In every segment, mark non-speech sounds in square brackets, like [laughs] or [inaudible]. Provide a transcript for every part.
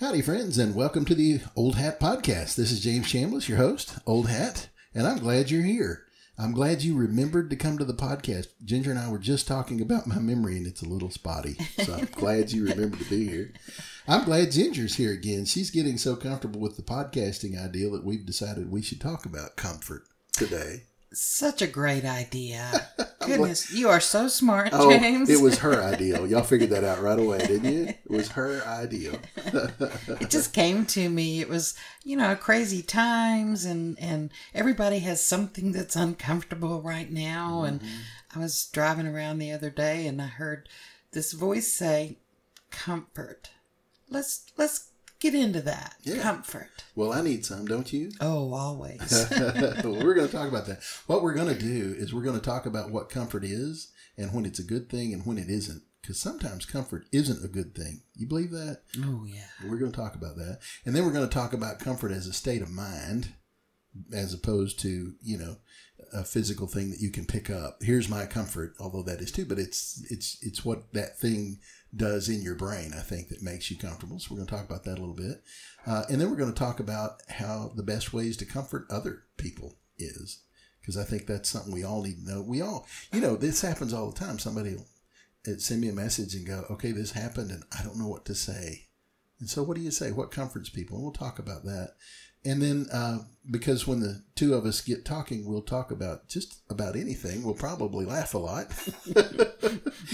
Howdy, friends, and welcome to the Old Hat Podcast. This is James Chambliss, your host, Old Hat, and I'm glad you're here. I'm glad you remembered to come to the podcast. Ginger and I were just talking about my memory, and it's a little spotty, so I'm [laughs] glad you remembered to be here. I'm glad Ginger's here again. She's getting so comfortable with the podcasting idea that we've decided we should talk about comfort today. Such a great idea. [laughs] Goodness, you are so smart, Oh, James. it was her [laughs] idea. Y'all figured that out right away, didn't you? It was her idea. [laughs] it just came to me. It was, you know, crazy times and and everybody has something that's uncomfortable right now and Mm-hmm. I was driving around the other day and I heard this voice say comfort. Let's let's get into that. Yeah. Comfort. Well, I need some, don't you? [laughs] Oh, always. well, we're going to talk about that. What we're going to do is we're going to talk about what comfort is and when it's a good thing and when it isn't. Because sometimes comfort isn't a good thing. You believe that? oh yeah. We're going to talk about that. And then we're going to talk about comfort as a state of mind as opposed to, you know, a physical thing that you can pick up. Here's my comfort, although that is too, but it's it's it's what that thing does in your brain, I think, that makes you comfortable. So we're going to talk about that a little bit. Uh, and then we're going to talk about how the best ways to comfort other people is. Because I think that's something we all need to know. We all, you know, this happens all the time. Somebody will uh, send me a message and go, okay, this happened and I don't know what to say. And so, what do you say? What comforts people? And we'll talk about that. And then, uh, because when the two of us get talking, we'll talk about just about anything. We'll probably laugh a lot. [laughs]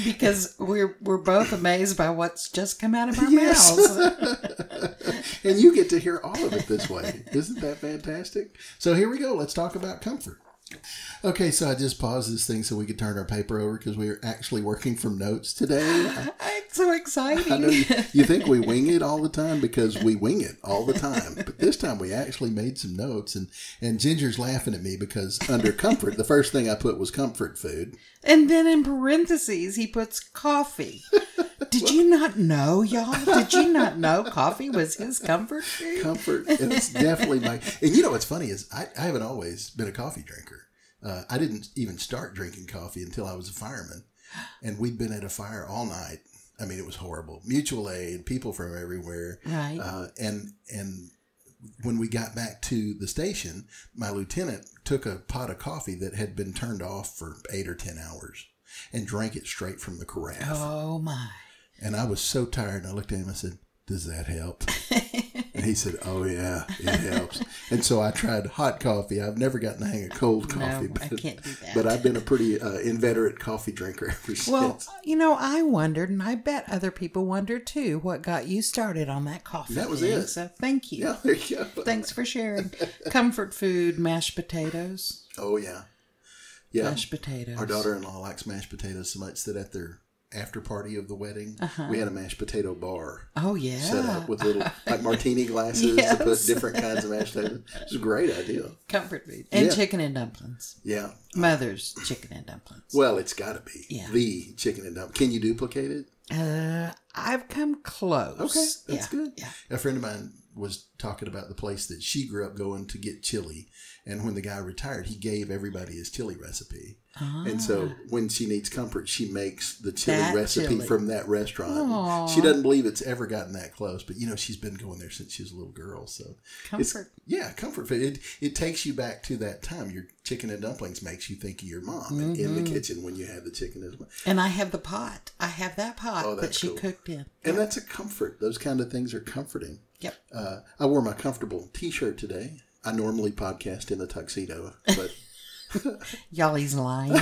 Because we're we're both amazed by what's just come out of our Yes. mouths. [laughs] and you get to hear all of it this way. Isn't that fantastic? So here we go. Let's talk about comfort. Okay, so I just paused this thing so we could turn our paper over because we are actually working from notes today. [laughs] It's so exciting. I know you, you think we wing it all the time because we wing it all the time, but this time we actually made some notes, and and Ginger's laughing at me because under comfort, the first thing I put was comfort food. And then in parentheses, he puts coffee. [laughs] Did you not know, y'all? Did you not know coffee was his comfort food? comfort. And it's definitely my. And you know what's funny is I, I haven't always been a coffee drinker. Uh, I didn't even start drinking coffee until I was a fireman, and we'd been at a fire all night. I mean, it was horrible. Mutual aid, people from everywhere, Right. uh, and and when we got back to the station, my lieutenant took a pot of coffee that had been turned off for eight or ten hours and drank it straight from the carafe. Oh my. And I was so tired. And I looked at him. And I said, "Does that help?" [laughs] and he said, "Oh yeah, it helps." and so I tried hot coffee. I've never gotten the hang of cold coffee, No, but, I can't do that. but I've been a pretty uh, inveterate coffee drinker ever since. well, you know, I wondered, and I bet other people wondered too, what got you started on that coffee. That was thing. it. So thank you. Yeah, there you go. Thanks for sharing. Comfort food, mashed potatoes. Oh yeah, yeah. Mashed potatoes. Our daughter-in-law likes mashed potatoes so much that at their after party of the wedding, Uh-huh. we had a mashed potato bar Oh yeah. set up with little like martini [laughs] glasses to put different kinds of mashed potatoes. [laughs] It's a great idea. Comfort food. And Yeah. chicken and dumplings. Yeah. Mother's chicken and dumplings. Well, it's got to be Yeah. the chicken and dump. Can you duplicate it? Uh, I've come close. Okay, that's yeah, good. Yeah. A friend of mine was talking about the place that she grew up going to get chili, and when the guy retired, he gave everybody his chili recipe. And so when she needs comfort, she makes the chili Ah. That recipe chili. from that restaurant. She doesn't believe it's ever gotten that close, but you know she's been going there since she was a little girl. So it's- Comfort. yeah, comfort food. It it takes you back to that time. Your chicken and dumplings makes you think of your mom in- in Mm-hmm. the kitchen when you have the chicken and. And I have the pot. I have that pot Oh, that she cool. cooked in. And that's a comfort. Those kind of things are comforting. Yep. Uh, I wore my comfortable T-shirt today. I normally podcast in a tuxedo, but [laughs] Y'all, he's lying. [laughs]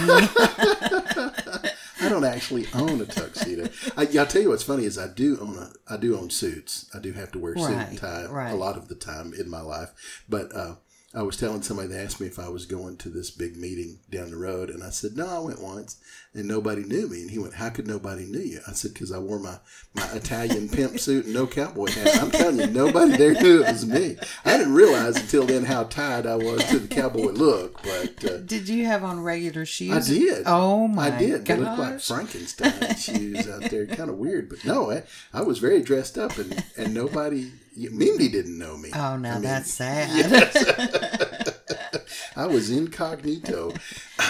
I don't actually own a tuxedo. I, I'll tell you what's funny is I do own a I do own suits. I do have to wear suit and tie right. a lot of the time in my life. But uh, I was telling somebody they asked me if I was going to this big meeting down the road, and I said no, I went once, and nobody knew me. And he went, "How could nobody knew you?" I said, "Because I wore my my Italian pimp suit and no cowboy hat." I'm telling you, nobody there knew it was me. I didn't realize until then how tied I was to the cowboy look, but. Uh, Did you have on regular shoes? I did. Oh my I did. They gosh. looked like Frankenstein shoes out there, kind of weird. But no, I, I was very dressed up, and and nobody, Mindy didn't know me. Oh, now I mean, that's sad. [laughs] I was incognito.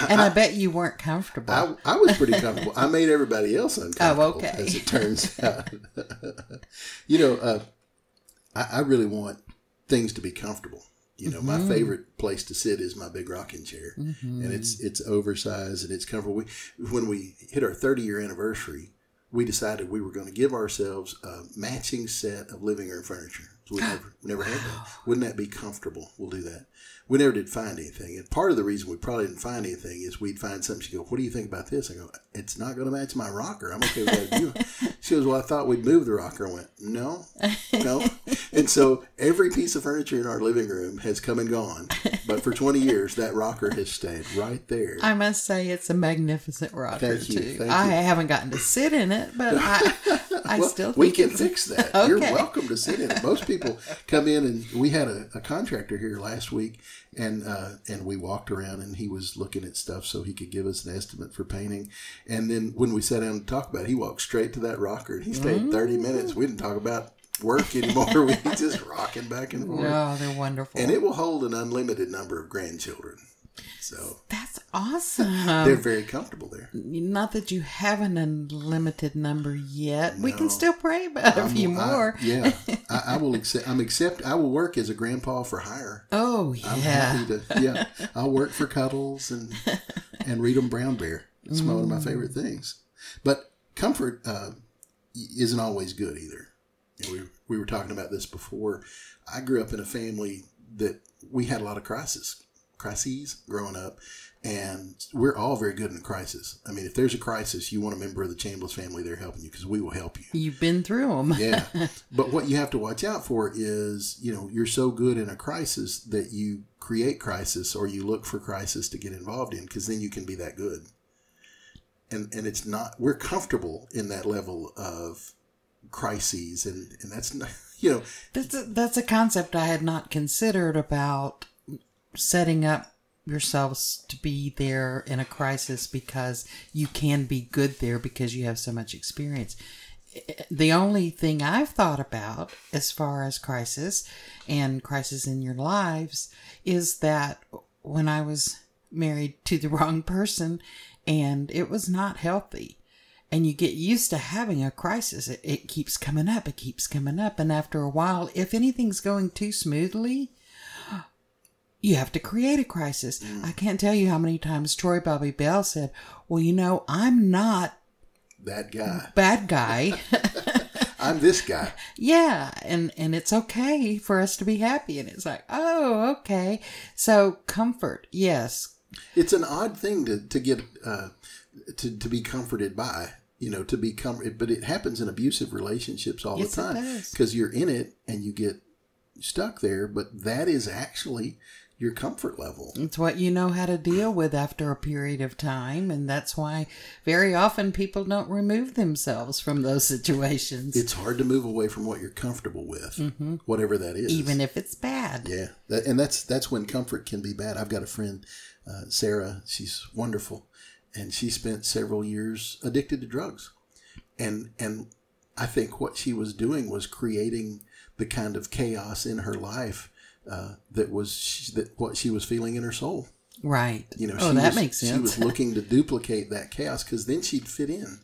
and I bet you weren't comfortable. I, I was pretty comfortable. I made everybody else uncomfortable. Oh, okay. As it turns out, [laughs] you know, uh, I, I really want things to be comfortable. You know, Mm-hmm. my favorite place to sit is my big rocking chair, and it's it's oversized and it's comfortable. We, when we hit our 30 year anniversary, we decided we were going to give ourselves a matching set of living room furniture. So we [gasps] never never had that. Wouldn't that be comfortable? We'll do that. We never did find anything, and part of the reason we probably didn't find anything is we'd find something. She'd go, "What do you think about this?" I go, "It's not going to match my rocker. I'm okay with that." view." [laughs] She goes, "Well, I thought we'd move the rocker." I went, "No, no." [laughs] And so every piece of furniture in our living room has come and gone, but for 20 years that rocker has stayed right there. I must say it's a magnificent rocker Thank you, too. I you. haven't gotten to sit in it, but [laughs] I, I well, still think we can fix [laughs] that. You're welcome to sit in it. Most people come in, and we had a, a contractor here last week, and uh, and we walked around, and he was looking at stuff so he could give us an estimate for painting. And then when we sat down to talk about it, he walked straight to that rocker, and he stayed 30 Mm. minutes. We didn't talk about work anymore. [laughs] we just rocking back and forth, Oh, they're wonderful. and it will hold an unlimited number of grandchildren. So That's awesome. they're very comfortable there. Not that you have an unlimited number yet. We can still pray about a I'm- few I- more. yeah, I, [laughs] I will accept. I'm accept. I will work as a grandpa for hire. Oh I'm yeah. happy to. Yeah, I'll work for Cuddles and [laughs] and read them Brown Bear. It's one of my favorite things. But comfort uh, isn't always good either. We we were talking about this before. I grew up in a family that we had a lot of crises, crises growing up, and we're all very good in a crisis. I mean, if there's a crisis, you want a member of the Chambliss family there helping you because we will help you. You've been through them. Yeah. [laughs] But what you have to watch out for is, you know, you're so good in a crisis that you create crisis or you look for crisis to get involved in because then you can be that good. And and it's not we're comfortable in that level of crises and and that's not [laughs] you know That's a, that's a concept I had not considered about setting up yourselves to be there in a crisis because you can be good there because you have so much experience. The only thing I've thought about as far as crisis and crisis in your lives is that when I was married to the [laughs] wrong person and it was not healthy and you get used to having a crisis. It, it keeps coming up, it keeps coming up. And after a while, if anything's going too smoothly, you have to create a crisis. I can't tell you how many times Troy Bobby Bell said, Well, you know, I'm not that guy. bad guy. [laughs] [laughs] I'm this guy. yeah, and and it's okay for us to be happy. And it's like, oh, okay. So comfort, yes. It's an odd thing to to get uh, to to be comforted by. You know, to be com- but it happens in abusive relationships all Yes, the time because you're in it and you get stuck there. But that is actually your comfort level. It's what you know how to deal with after a period of time, and that's why very often people don't remove themselves from those situations, It's hard to move away from what you're comfortable with, whatever that is. even if it's bad. Yeah, that, and that's that's when comfort can be bad. I've got a friend, uh, Sarah. She's wonderful, and she spent several years addicted to drugs, and and I think what she was doing was creating the kind of chaos in her life uh, that was she, that what she was feeling in her soul. Right. You know, oh, she that was, makes sense. She was [laughs] looking to duplicate that chaos because then she'd fit in.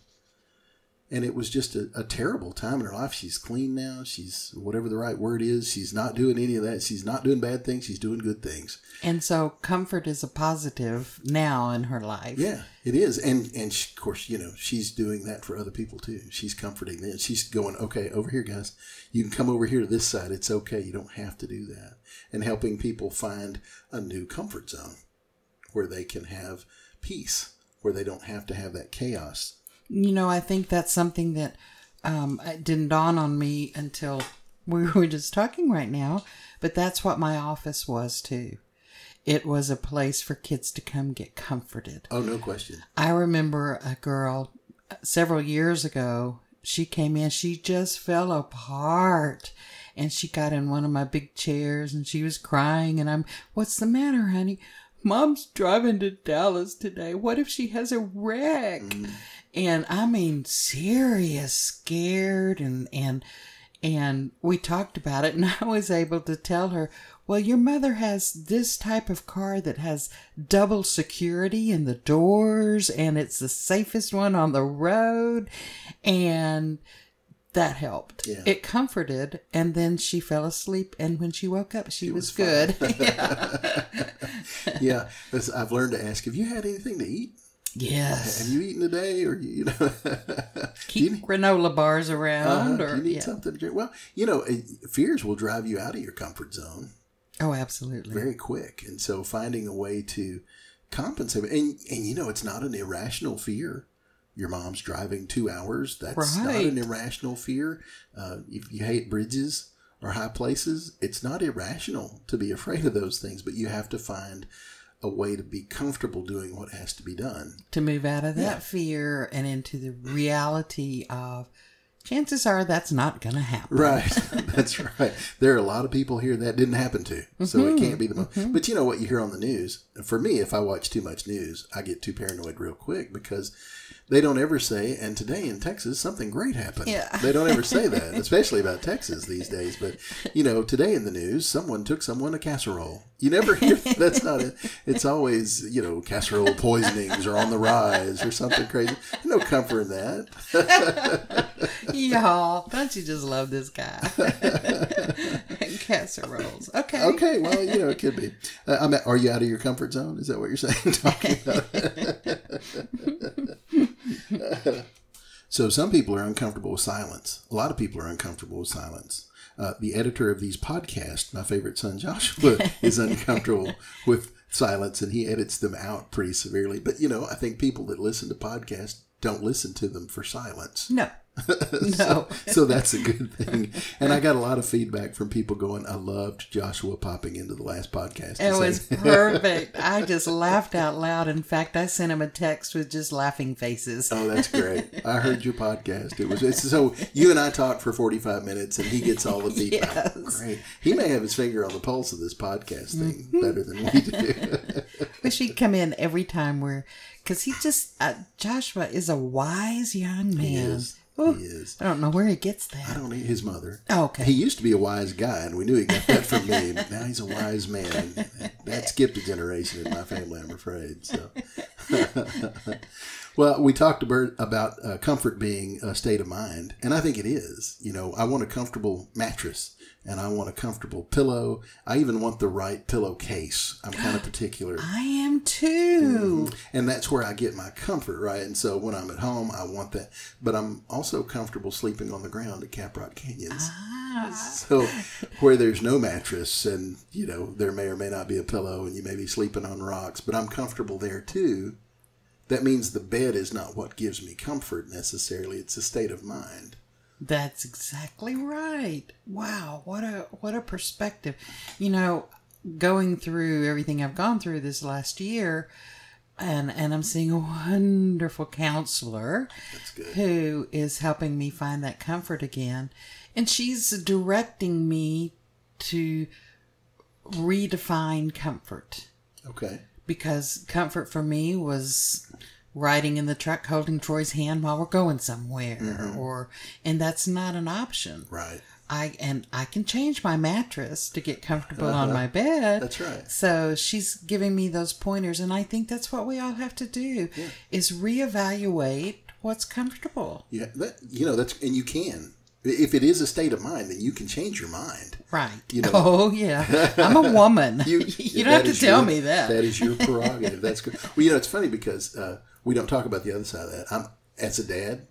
And it was just a, a terrible time in her life. She's clean now. She's whatever the right word is. She's not doing any of that. She's not doing bad things. She's doing good things. and so comfort is a positive now in her life. Yeah, it is. And and she, of course, you know, she's doing that for other people too. She's comforting them. She's going, okay, over here, guys. You can come over here to this side. It's okay. You don't have to do that. And helping people find a new comfort zone where they can have peace, where they don't have to have that chaos. You know, I think that's something that um, it didn't dawn on me until [laughs] we were just talking right now, but that's what my office was too. It was a place for kids to come get comforted. Oh, no question. I remember a girl uh, several years ago. She came in, she just fell apart. And she got in one of my big chairs and she was crying. And I'm, what's the matter, honey? Mom's driving to Dallas today. What if she has a wreck? Mm-hmm. And I mean, serious, scared. And, and, and we talked about it. [laughs] And I was able to tell her, well, your mother has this type of car that has double security in the doors and it's the safest one on the road. And that helped. Yeah. It comforted, and then she fell asleep, and when she woke up, she was, was good. [laughs] [laughs] yeah. yeah, I've learned to ask, have you had anything to eat? Yes. Have you eaten today? Or, you know, [laughs] Keep you, granola bars around, uh, or you need yeah. something to drink? Well, you know, it- fears will drive you out of your comfort zone Oh, absolutely. very quick. And so finding a way to compensate, and, and you know, it's not an irrational fear. Your mom's driving two hours. That's not an irrational fear. Uh, if you hate bridges or high places, it's not irrational to be afraid of those things, but you have to find a way to be comfortable doing what has to be done. to move out of that Yeah. fear and into the reality of chances are that's not going to happen. Right. [laughs] That's right. There are a lot of people here that didn't happen to. So it can't be the Mm-hmm. But you know what you hear on the news? For me, if I watch too much news, I get too paranoid real quick because they don't ever say, and today in Texas, something great happened. Yeah. They don't ever say that, [laughs] especially about Texas these days. But, you know, today in the news, someone took someone a casserole. You never hear that's not it. It's always, you know, casserole poisonings are on the rise or something crazy. No comfort in that. [laughs] Y'all, don't you just love this guy? [laughs] Casseroles. Okay. Okay, well, you know, it could be. Uh, I'm are you out of your comfort zone? Is that what you're saying? Talking about. [laughs] so some people are uncomfortable with silence. A lot of people are uncomfortable with silence. Uh, the editor of these podcasts, my favorite son Joshua, [laughs] is uncomfortable with silence, and he edits them out pretty severely. But you know, I think people that listen to podcasts don't listen to them for silence. No. [laughs] No. so that's a good thing. [laughs] And I got a lot of feedback from people going, I loved Joshua popping into the last podcast. It was [laughs] perfect. I just laughed out loud. In fact, I sent him a text with just laughing faces. Oh, that's great. I heard your podcast. It was it's, so you and I talked for 45 minutes and he gets all the feedback. Yes. Great. He may have his finger on the pulse of this podcast thing Mm-hmm. better than we do. Wish he'd come in every time we're, because he just, uh, Joshua is a wise young man. he is. Ooh, He is. I don't know where he gets that. I don't need his mother. Oh, okay. He used to be a wise guy, and we knew he got that from me. But now he's a wise man. That skipped a generation in my family, I'm afraid. So, [laughs] well, we talked about about uh, comfort being a state of mind, and I think it is. You know, I want a comfortable mattress, and I want a comfortable pillow. I even want the right pillowcase. I'm kind of [gasps] particular. I am too. And that's where I get my comfort, right? And so when I'm at home, I want that. But I'm also comfortable sleeping on the ground at Caprock Canyons. Ah. [laughs] So where there's no mattress and, you know, there may or may not be a pillow and you may be sleeping on rocks, but I'm comfortable there too. That means the bed is not what gives me comfort necessarily. It's a state of mind. That's exactly right. Wow, what a what a perspective. You know, going through everything I've gone through this last year and and I'm seeing a wonderful counselor who is helping me find that comfort again. And she's directing me to redefine comfort Okay. because comfort for me was riding in the truck holding Troy's hand while we're going somewhere Mm-hmm. or and that's not an option. Right. I and I can change my mattress to get comfortable on my bed. Uh-huh. That's right. So she's giving me those pointers and I think that's what we all have to do is reevaluate what's comfortable. Yeah, that, you know, that's, and you can. If it is a state of mind, then you can change your mind. Right. You know- [laughs] oh yeah. I'm a [laughs] woman. [laughs] You, don't have to tell your- me that. That is your prerogative. That's good. Well, you know, it's funny because uh, we don't talk about the other side of that. I'm as a dad,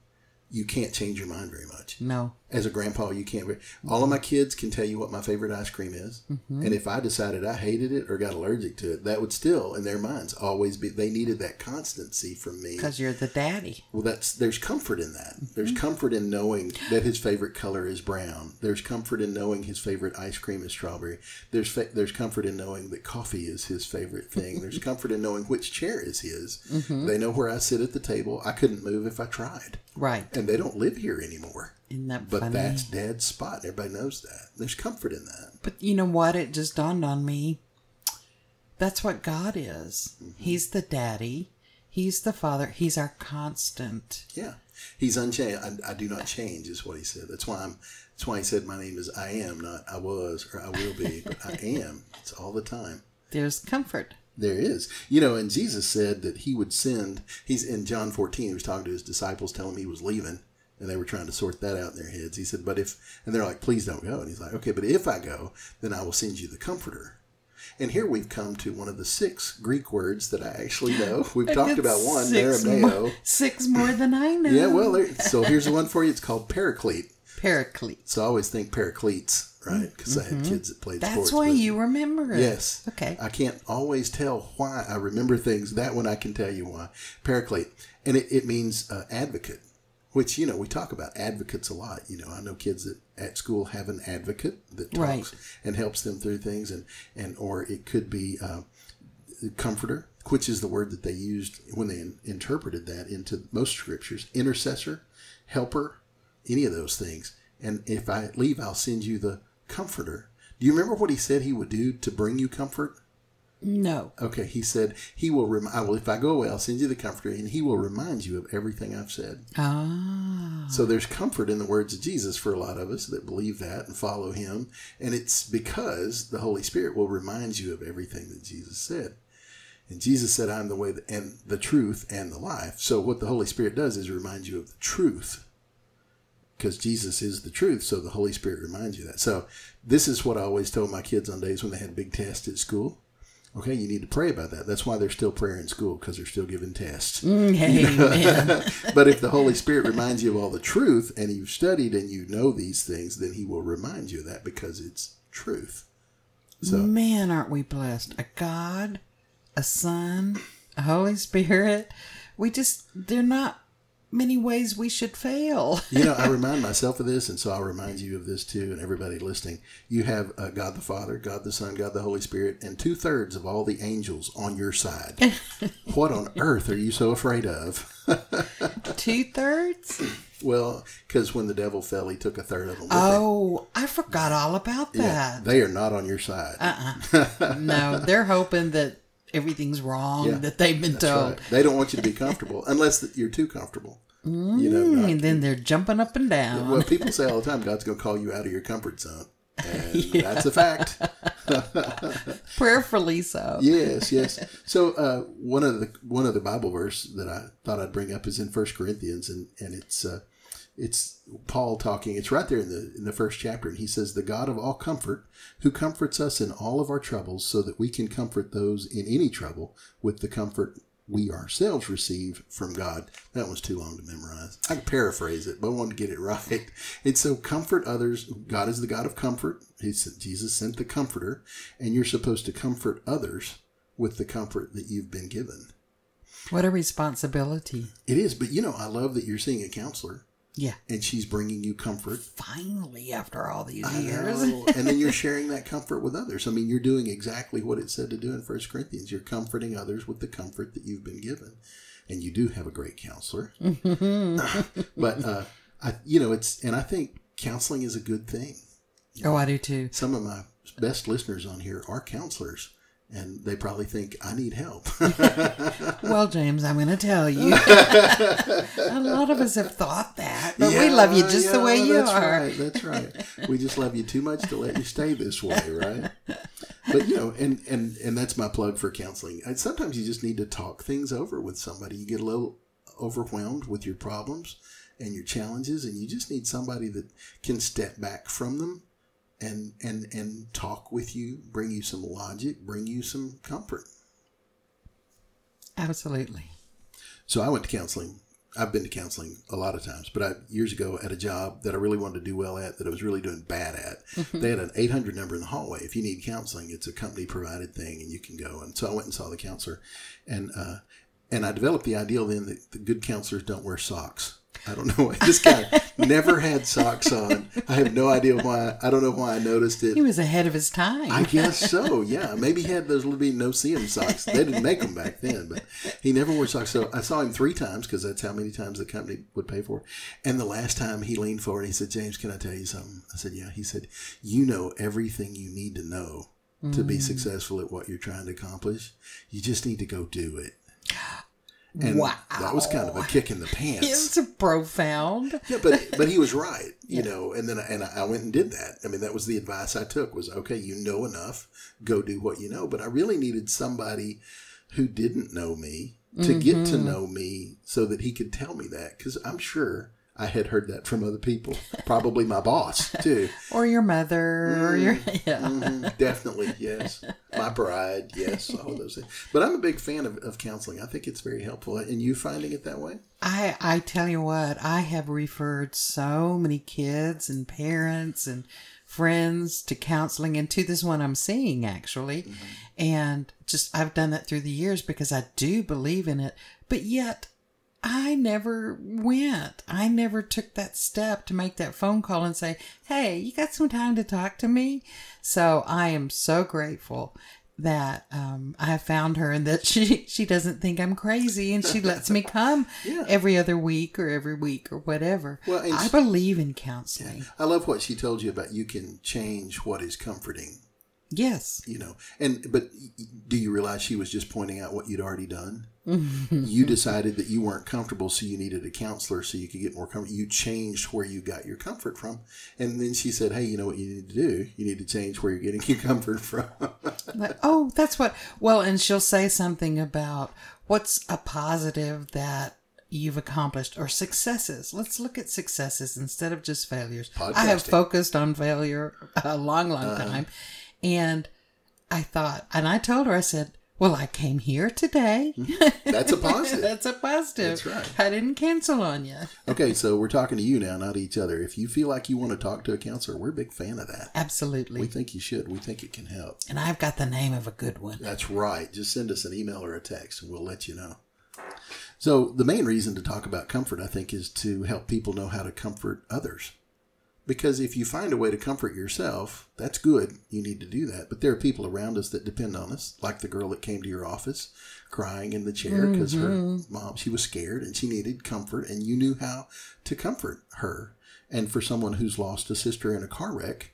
you can't change your mind very much. no. As a grandpa, you can't. All of my kids can tell you what my favorite ice cream is, Mm-hmm. and if I decided I hated it or got allergic to it, that would still, in their minds, always be. They needed that constancy from me. Because you're the daddy. Well, that's there's comfort in that. There's Mm-hmm. comfort in knowing that his favorite color is brown. There's comfort in knowing his favorite ice cream is strawberry. There's fa- there's comfort in knowing that coffee is his favorite thing. There's [laughs] comfort in knowing which chair is his. Mm-hmm. They know where I sit at the table. I couldn't move if I tried, Right. and they don't live here anymore. Isn't that But funny? that's Dad's spot. Everybody knows that. There's comfort in that. But you know what? It just dawned on me. That's what God is. Mm-hmm. He's the daddy. He's the father. He's our constant. Yeah, he's unchanged. I, I do not change, is what he said. That's why I'm. That's why he said my name is I am, not I was or I will be, but I [laughs] am. It's all the time. There's comfort. There is. You know, and Jesus said that he would send, he's in John 14, he was talking to his disciples, telling them he was leaving. And they were trying to sort that out in their heads. He said, "But if," and they're like, "Please don't go." And he's like, "Okay, but if I go, then I will send you the Comforter." And here we've come to one of the six Greek words that I actually know. [laughs] We've talked about one, more- Six more than I know. Yeah, well, there, so here's the one for you. It's called Paraclete. Paraclete. So I always think Paracletes, right? Because I had kids that played That's sports. That's why you remember it. Yes. Okay. I can't always tell why I remember things. That one I can tell you why. Paraclete. And it, it means uh, advocate, which, you know, we talk about advocates a lot. You know, I know kids that at school have an advocate that talks Right. and helps them through things. And, and or it could be uh, comforter, which is the word that they used when they in, interpreted that into most scriptures. Intercessor, helper, any of those things. And if I leave, I'll send you the comforter. Do you remember what he said he would do to bring you comfort? No. Okay, he said he will. Rem- I will. If I go away, I'll send you the comforter, and he will remind you of everything I've said. Ah. So there's comfort in the words of Jesus for a lot of us that believe that and follow him, and it's because the Holy Spirit will remind you of everything that Jesus said. And Jesus said, "I'm the way and the truth and the life." So what the Holy Spirit does is remind you of the truth, because Jesus is the truth. So the Holy Spirit reminds you that. So this is what I always told my kids on days when they had big tests at school. Okay, you need to pray about that. That's why they're still prayer in school because they're still giving tests. Mm, [laughs] Amen. [laughs] but if the Holy Spirit reminds you of all the truth and you've studied and you know these things, then He will remind you of that because it's truth. So Man, aren't we blessed? A God, a Son, a Holy Spirit. We just, they're not many ways we should fail. [laughs] you know, I remind myself of this, and so I'll remind you of this too, and everybody listening. You have uh, God the Father, God the Son, God the Holy Spirit, and two thirds of all the angels on your side. [laughs] what on earth are you so afraid of? [laughs] Two thirds? well, because when the devil fell, he took a third of them. Oh, I forgot all about Yeah, that. they are not on your side. no, they're hoping that everything's wrong Yeah, that they've been told. right. They don't want you to be comfortable unless you're too comfortable. You know, not- And then they're jumping up and down. well, people say all the [laughs] time, God's going to call you out of your comfort zone, and [laughs] that's a fact. [laughs] Prayerfully so. Yes, yes. So uh, one of the one of the Bible verse that I thought I'd bring up is in First Corinthians, and and it's uh, it's Paul talking. It's right there in the in the first chapter, and he says, "The God of all comfort, who comforts us in all of our troubles, so that we can comfort those in any trouble with the comfort." We ourselves receive from God. That was too long to memorize. I can paraphrase it, but I want to get it [laughs] right. It's so comfort others. God is the God of comfort. He said, Jesus sent the comforter, and you're supposed to comfort others with the comfort that you've been given. What a responsibility. It is, but you know, I love that you're seeing a counselor Yeah. and she's bringing you comfort. Finally, after all these I years. [laughs] and then you're [laughs] sharing that comfort with others. I mean, you're doing exactly what it said to do in First Corinthians. You're comforting others with the comfort that you've been given, and you do have a great counselor. [laughs] but uh, I, you know, it's and I think counseling is a good thing. Oh, I do too. Some of my best listeners on here are counselors, and they probably think I need help. [laughs] Well, James, I'm going to tell you. [laughs] a lot of us have thought that, but we love you just the way you that's are. Right, that's right. We just love you too much to let you stay this way, right? But you know, and and and that's my plug for counseling. And sometimes you just need to talk things over with somebody. You get a little overwhelmed with your problems and your challenges, and you just need somebody that can step back from them and and and talk with you, bring you some logic, bring you some comfort. Absolutely. So I went to counseling. I've been to counseling a lot of times, but I years ago at a job that I really wanted to do well at, that I was really doing bad at. They had an 800 number in the hallway. If you need counseling, it's a company provided thing, and you can go. And so I went and saw the counselor, and uh, and I developed the ideal then that the good counselors don't wear socks. I don't know why this guy never had socks on. I have no idea why. I don't know why I noticed it. He was ahead of his time. I guess so. Yeah, maybe he had those little bitty no see 'em socks. They didn't make them back then, but he never wore socks. So I saw him three times because that's how many times the company would pay for it. And the last time he leaned forward, and he said, "James, can I tell you something?" I said, "Yeah." He said, "You know everything you need to know to be mm. successful at what you're trying to accomplish. You just need to go do it." And Wow. that was kind of a kick in the [laughs] pants. it's profound. Yeah, but but he was [laughs] right, you know. And then I- and I went and did that. I mean, that was the advice I took was okay. You know enough, go do what you know. But I really needed somebody who didn't know me to get to mm-hmm. know me so that he could tell me that because I'm sure I had heard that from other people, probably my boss too. [laughs] or your mother, or your [laughs] yeah. Mhm, definitely, yes. My bride, yes, all of those things. But I'm a big fan of, of counseling. I think it's very helpful. And you finding it that way? I I tell you what, I have referred so many kids and parents and friends to counseling and to this one I'm seeing actually. And just I've done that through the years because I do believe in it. But yet I never went. I never took that step to make that phone call and say, "Hey, you got some time to talk to me?" So I am so grateful that um, I have found her and that [laughs] she she doesn't think I'm crazy and she lets me come [laughs] Yeah. every other week or every week or whatever. Well, I she- believe in counseling. I love what she told you about you can change what is comforting, Yes. you know. And but do you realize she was just pointing out what you'd already done? [laughs] you decided that you weren't comfortable, so you needed a counselor so you could get more comfort. You changed where you got your comfort from, and then she said, "Hey, you know what you need to do? You need to change where you're getting your [laughs] comfort from." [laughs] Like, oh, that's what. Well, and she'll say something about what's a positive that you've accomplished or successes. Let's look at successes instead of just failures. I have focused on failure a long, long Uh-huh. And I thought, and I told her, I said, well, I came here today. Mm-hmm. That's a [laughs] positive. That's a positive. That's right. I didn't cancel on you. Okay, so we're talking to you now, not each other. If you feel like you want to talk to a counselor, we're a big fan of that. Absolutely. We think you should. We think it can help. and I've got the name of a good one. That's right. Just send us an email or a text and we'll let you know. So, the main reason to talk about comfort, I think, is to help people know how to comfort others. Because if you find a way to comfort yourself, that's good. You need to do that. But there are people around us that depend on us, like the girl that came to your office crying in the chair because her mm-hmm. mom, she was scared and she needed comfort, and you knew how to comfort her. And for someone who's lost a sister in a car wreck,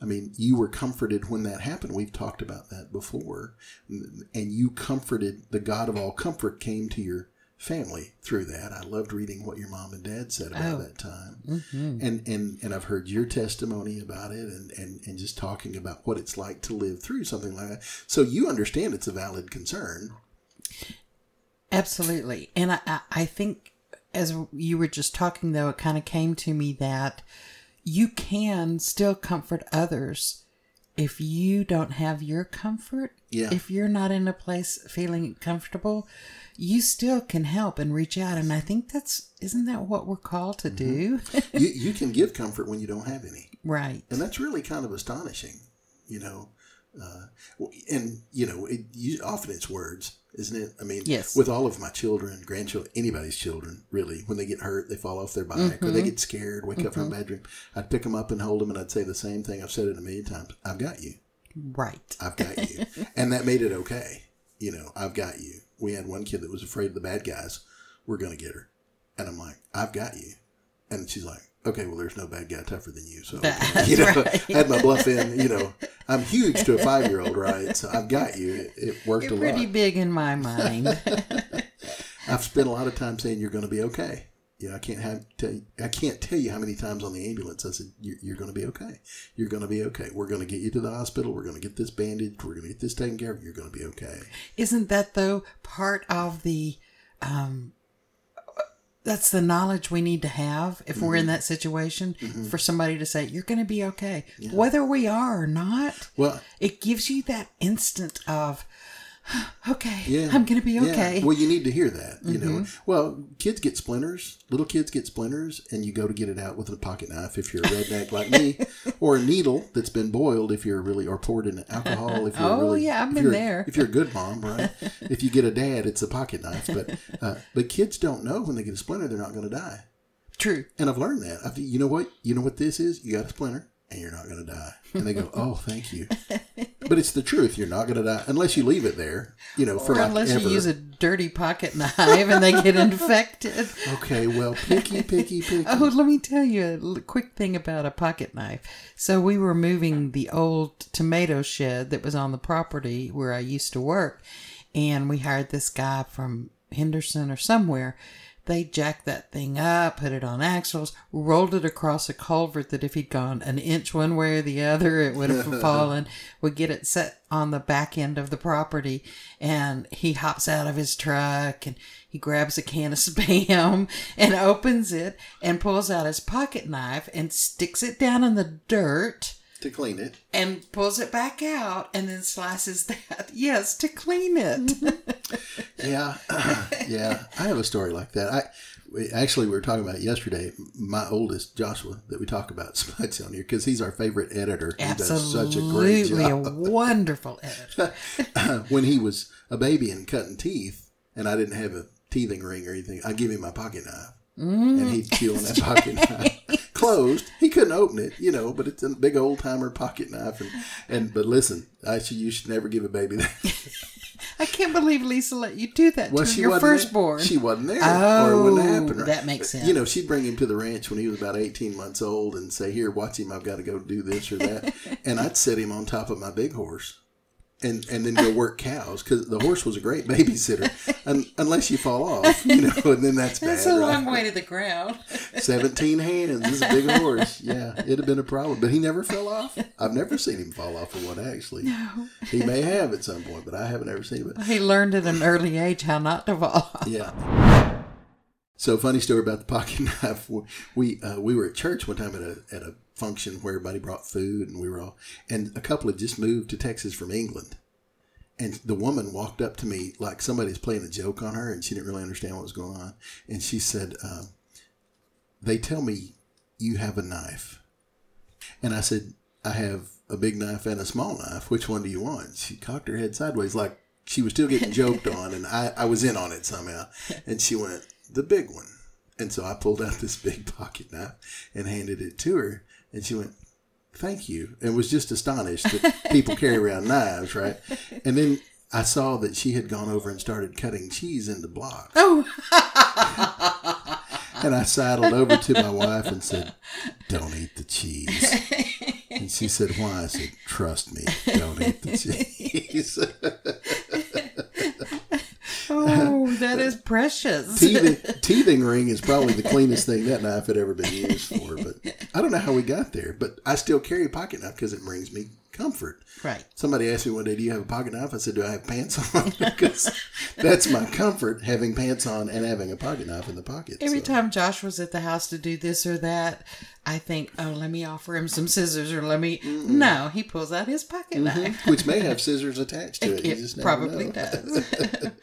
I mean, you were comforted when that happened. We've talked about that before. And you comforted, the God of all comfort came to your family through that. I loved reading what your mom and dad said about Oh. that time. Mm-hmm. And, and, and I've heard your testimony about it and, and, and just talking about what it's like to live through something like that. So you understand it's a valid concern. Absolutely. And I, I think as you were just talking, though, it kind of came to me that you can still comfort others if you don't have your comfort. Yeah. If you're not in a place feeling comfortable, you still can help and reach out. And I think that's, isn't that what we're called to do? [laughs] you, you can give comfort when you don't have any. right. and that's really kind of astonishing, you know. Uh, and you know, it, you, often it's words, isn't it? I mean, Yes. With all of my children, grandchildren, anybody's children, really, when they get hurt, they fall off their bike, or they mm-hmm. get scared, wake up from a mm-hmm. bad dream. I'd pick them up and hold them, and I'd say the same thing. I've said it a million times. I've got you. Right. I've got you, [laughs] and that made it okay. You know, I've got you. We had one kid that was afraid of the bad guys. We're gonna get her, and I'm like, I've got you, and she's like, okay, well, there's no bad guy tougher than you. So [laughs] [laughs] you know, right. I [laughs] had my bluff in. You know, I'm huge to a five year old, right? So I've got you. It, it worked You're a pretty lot. big in my mind. I've spent a lot of time saying you're going to be okay. You know, I can't have tell you, I can't tell you how many times on the ambulance I said you're, you're going to be okay. You're going to be okay. We're going to get you to the hospital. We're going to get this bandaged. We're going to get this taken care of. You're going to be okay. Isn't that though part of the um that's the knowledge we need to have if we're Mm-hmm. in that situation for somebody to say you're going to be okay. Whether we are or not Well, it gives you that instant of [sighs] okay Yeah. i'm going to be Yeah. okay Well, you need to hear that, you know. Mm-hmm. Well, kids get splinters. Little kids get splinters, and you go to get it out with a pocket knife if you're a redneck like me, [laughs] or a needle that's been boiled if you're really, or poured in alcohol if you're [laughs] Oh, really. yeah, I've been there. If you're a good mom, right? [laughs] if you get a dad, it's a pocket knife. But uh, but kids don't know when they get a splinter, they're not going to die. true And I've learned that. I've, you know what? You know what this is? You got a splinter, and you're not going to die. And they go, "Oh, thank you." But it's the truth. You're not going to die unless you leave it there. You know, for or unless you use a dirty pocket knife and they get infected Okay, well, picky, picky, picky. [laughs] Oh, let me tell you a quick thing about a pocket knife. So we were moving the old tomato shed that was on the property where I used to work, and we hired this guy from Henderson or somewhere They jacked that thing up, put it on axles, rolled it across a culvert that if he'd gone an inch one way or the other, it would have [laughs] fallen. We get it set on the back end of the property, and he hops out of his truck and he grabs a can of [laughs] spam and opens it and pulls out his pocket knife and sticks it down in the dirt to clean it. and pulls it back out and then slices [laughs] that. Yes, to clean it. [laughs] Yeah, [clears throat] yeah. I have a story like that. I we, actually we were talking about it yesterday. My oldest Joshua that we talk about [laughs] Spuds on here because he's our favorite editor. He does such a great Absolutely a wonderful editor. when he was a baby and cutting teeth, and I didn't have a teething ring or anything, I'd give him my pocket knife, mm. and he'd chew on that pocket knife. Closed, he couldn't open it, you know, but it's a big old timer pocket knife. And, and but listen, I should you should never give a baby that. [laughs] I can't believe Lisa let you do that Well, to your firstborn. There. She wasn't there, or it wouldn't Oh, happen. Right? that makes sense. You know, she'd bring him to the ranch when he was about eighteen months old, and say, "Here, watch him. I've got to go do this or that," [laughs] and I'd set him on top of my big horse. And, and then go work cows because the horse was a great babysitter, [laughs] un, unless you fall off, you know, and then that's bad. That's a right? long way to the ground. 17 hands. This is a big [laughs] horse. Yeah, it'd have been a problem. But he never fell off. I've never seen him fall off of one, actually. No. He may have at some point, but I haven't ever seen it. He learned at an early age how not to fall. Yeah. So funny story about the pocket knife. We uh, we were at church one time at a at a function where everybody brought food, and we were all and a couple had just moved to Texas from England, and the woman walked up to me like somebody's playing a joke on her, and she didn't really understand what was going on, and she said, um, "They tell me you have a knife," and I said, "I have a big knife and a small knife. Which one do you want?" She cocked her head sideways like she was still getting joked on, and I, I was in on it somehow. And she went, the big one. And so I pulled out this big [laughs] pocket knife and handed it to her. And she went, thank you. And was just astonished that people carry around knives, right? And then I saw that she had gone over and started cutting cheese into blocks. Oh, [laughs] And I sidled over to my wife and said, Don't eat the cheese. And she said, Why? I said, Trust me, don't eat the [laughs] cheese. [laughs] oh, that is precious. teething, [laughs] teething ring is probably the cleanest thing that knife had ever been used for. But I don't know how we got there. But I still carry a pocket knife because it brings me comfort. Right. Somebody asked me one day, "Do you have a pocket knife?" I said, "Do I have pants on?" [laughs] because that's my comfort: having pants on and having a pocket knife in the pocket. Every So, time Josh was at the house to do this or that, I think, oh, let me offer him some scissors or let me. Mm-hmm. No, he pulls out his pocket mm-hmm. knife. which may have scissors attached to [laughs] it. It probably does. [laughs]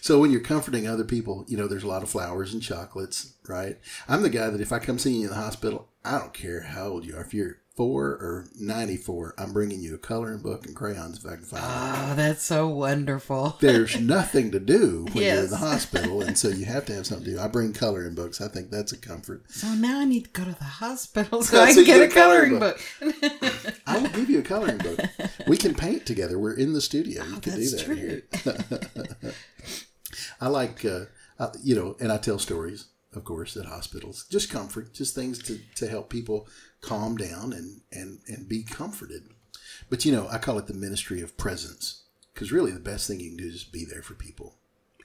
So when you're comforting other people, you know, there's a lot of flowers and chocolates, right? I'm the guy that if I come see you in the hospital, I don't care how old you are. If you're or 94, I'm bringing you a coloring book and crayons if I can find them. oh, that's so wonderful. [laughs] There's nothing to do when you're in the [laughs] hospital, and so you have to have something to do. I bring coloring books. I think that's a comfort. So now I need to go to the hospital [laughs] so I can get a get a coloring coloring book. I will give you a coloring book. We can paint together. We're in the studio. You can do Oh, that true. here. I like, uh, uh, you know, and I tell stories, of course, at hospitals. Just comfort, just things to, to help people calm down and, and, and be comforted. But, you know, I call it the ministry of presence because really the best thing you can do is just be there for people.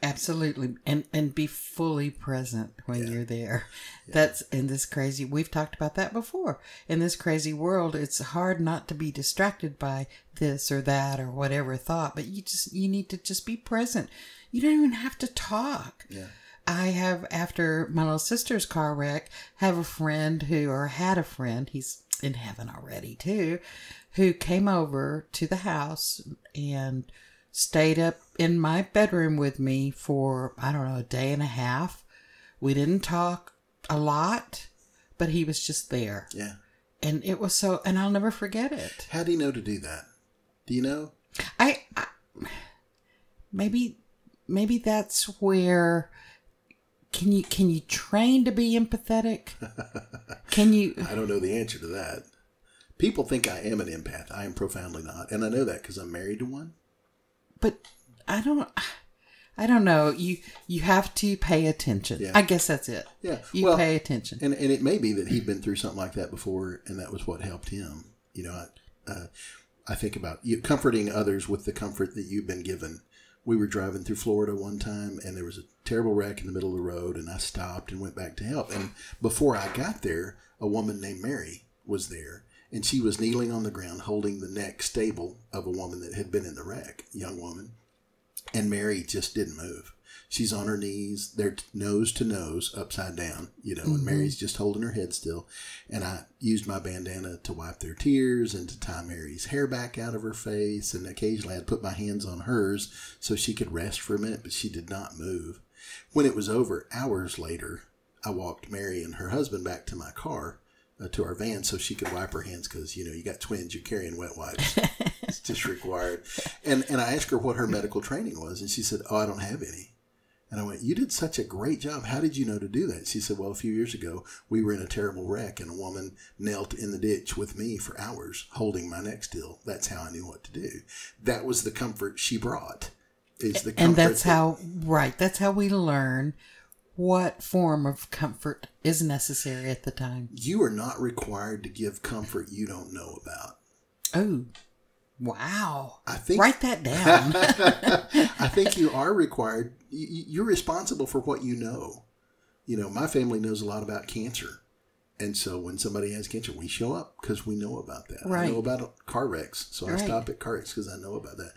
Absolutely, and and be fully present when you're there. That's in this crazy. We've talked about that before. In this crazy world, it's hard not to be distracted by this or that or whatever thought. But you just you need to just be present. You don't even have to talk. Yeah. I have after my little sister's car wreck, have a friend who or had a friend. He's in heaven already too, who came over to the house and stayed up in my bedroom with me for I don't know a day and a half. We didn't talk a lot, but he was just there, Yeah. and it was so. And I'll never forget it. How do you know to do that? Do you know? I, I maybe maybe that's where can you can you train to be empathetic? Can you? [laughs] I don't know the answer to that. People think I am an empath. I am profoundly not. And I know that because I'm married to one. But I don't. I don't know. You you have to pay attention. Yeah. I guess that's it. Yeah. You well, pay attention. And, and it may be that he'd been through something like that before, and that was what helped him. You know, I, uh, I think about you comforting others with the comfort that you've been given. We were driving through Florida one time, and there was a terrible wreck in the middle of the road, and I stopped and went back to help. And before I got there, a woman named Mary was there, and she was kneeling on the ground holding the neck stable of a woman that had been in the wreck, young woman. And Mary just didn't move. She's on her knees, they're nose to nose, upside down, you know, and Mary's just holding her head still. And I used my bandana to wipe their tears and to tie Mary's hair back out of her face. And occasionally I'd put my hands on hers so she could rest for a minute, but she did not move. When it was over, hours later, I walked Mary and her husband back to my car, uh, to our van, so she could wipe her hands because, you know, you got twins, you're carrying wet wipes. [laughs] it's just required. And, and I asked her what her medical training was, and she said, Oh, I don't have any. And I went, You did such a great job. How did you know to do that? She said, Well, a few years ago, we were in a terrible wreck, and a woman knelt in the ditch with me for hours, holding my neck still. That's how I knew what to do. That was the comfort she brought. Is the comfort and that's that- how right that's how we learn what form of comfort is necessary at the time you are not required to give comfort you don't know about. oh wow I think write that [laughs] down I think you are required. You're responsible for what you know. You know, my family knows a lot about cancer. And so when somebody has cancer, we show up because we know about that. I know about car wrecks. So I stop at car wrecks because I know about that.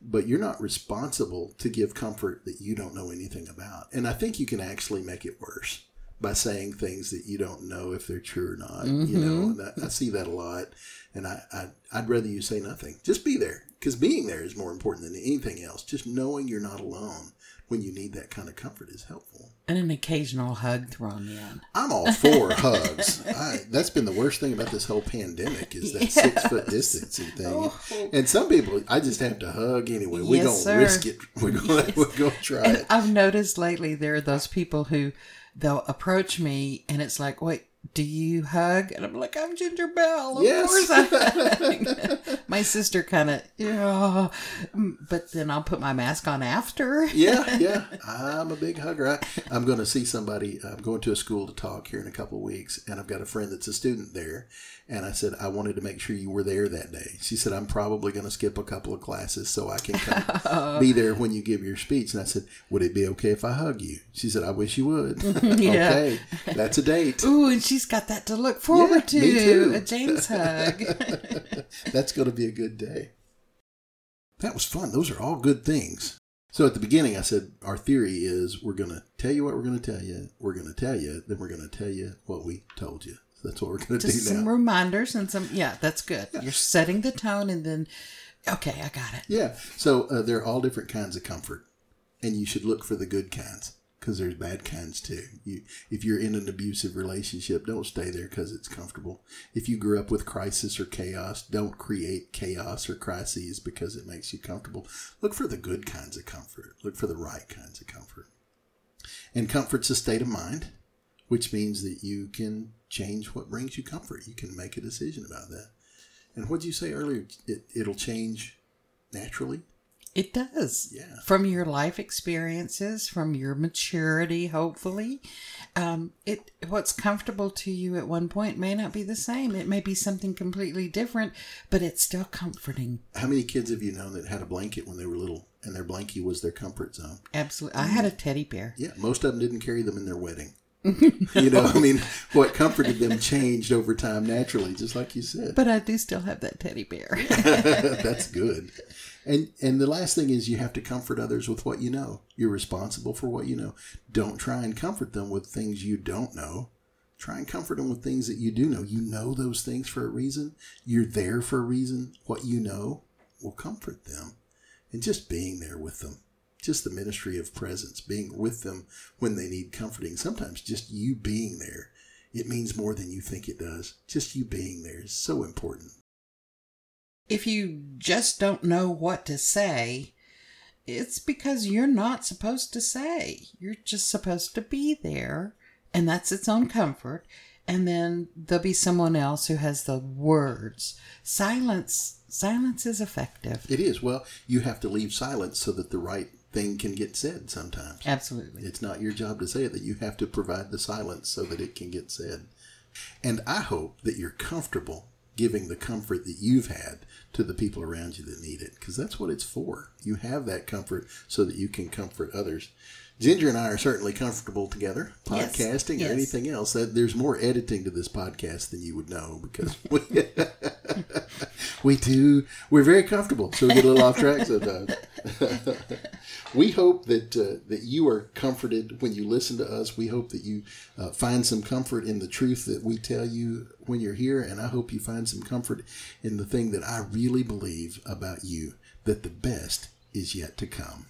But you're not responsible to give comfort that you don't know anything about. And I think you can actually make it worse by saying things that you don't know if they're true or not. You know, mm-hmm. and I, I see that a lot. And I, I, I'd rather you say nothing. Just be there because being there is more important than anything else. Just knowing you're not alone when you need that kind of comfort is helpful. and an occasional hug thrown in I'm all for [laughs] hugs. I, that's been the worst thing about this whole pandemic is that [laughs] Yes. six foot distancing thing. Oh. And some people, I just have to hug anyway. We're Yes, gonna sir. risk it. [laughs] We're gonna we're gonna try and it. i've noticed lately there are those people who they'll approach me and it's like wait do you hug and i'm like i'm ginger bell of Yes. course i hug [laughs] my sister kind of yeah mm, but then i'll put my mask on after Yeah, yeah. [laughs] I'm a big hugger. I, I'm going to see somebody. I'm going to a school to talk here in a couple of weeks, and I've got a friend that's a student there. And I said, I wanted to make sure you were there that day. She said, I'm probably going to skip a couple of classes so I can come [laughs] be there when you give your speech. And I said, Would it be okay if I hug you? She said, I wish you would. Yeah. okay, that's a date. Ooh, and she's got that to look forward Yeah, me to. too. A James hug. [laughs] That's going to be a good day. That was fun. Those are all good things. So at the beginning, I said our theory is we're going to tell you what we're going to tell you. We're going to tell you, then we're going to tell you what we told you. So that's what we're going to Just do some now. reminders and some, yeah, that's good. You're setting the tone and then, okay, I got it. Yeah. So uh, there are all different kinds of comfort, and you should look for the good kinds because there's bad kinds too. You, if you're in an abusive relationship, don't stay there because it's comfortable. If you grew up with crisis or chaos, don't create chaos or crises because it makes you comfortable. Look for the good kinds of comfort. Look for the right kinds of comfort. And comfort's a state of mind, which means that you can change what brings you comfort. You can make a decision about that. And what did you say earlier? It, it'll change naturally. It does. Yeah. From your life experiences, from your maturity, hopefully. Um, it what's comfortable to you at one point may not be the same. It may be something completely different, but it's still comforting. How many kids have you known that had a blanket when they were little and their blankie was their comfort zone? Absolutely. I had a teddy bear. Yeah, most of them didn't carry them in their wedding. [laughs] you know, I mean, what comforted them changed over time naturally, just like you said. But I do still have that teddy bear. [laughs] That's good. And and the last thing is you have to comfort others with what you know. You're responsible for what you know. Don't try and comfort them with things you don't know. Try and comfort them with things that you do know. You know those things for a reason. You're there for a reason. What you know will comfort them. And just being there with them. Just the ministry of presence, being with them when they need comforting. Sometimes just you being there, it means more than you think it does. Just you being there is so important. If you just don't know what to say, it's because you're not supposed to say. You're just supposed to be there, and that's its own comfort. And then there'll be someone else who has the words. Silence, silence is effective. It is. Well, you have to leave silence so that the right thing can get said sometimes. Absolutely. It's not your job to say it, that you have to provide the silence so that it can get said. And I hope that you're comfortable giving the comfort that you've had to the people around you that need it, because that's what it's for. You have that comfort so that you can comfort others. Ginger and I are certainly comfortable together, Yes, podcasting yes. or anything else. That there's more editing to this podcast than you would know because [laughs] we, [laughs] we do. We're very comfortable, so we get a little off track sometimes. [laughs] we hope that uh, that you are comforted when you listen to us. We hope that you uh, find some comfort in the truth that we tell you when you're here, and I hope you find some comfort in the thing that I really believe about you: that the best is yet to come.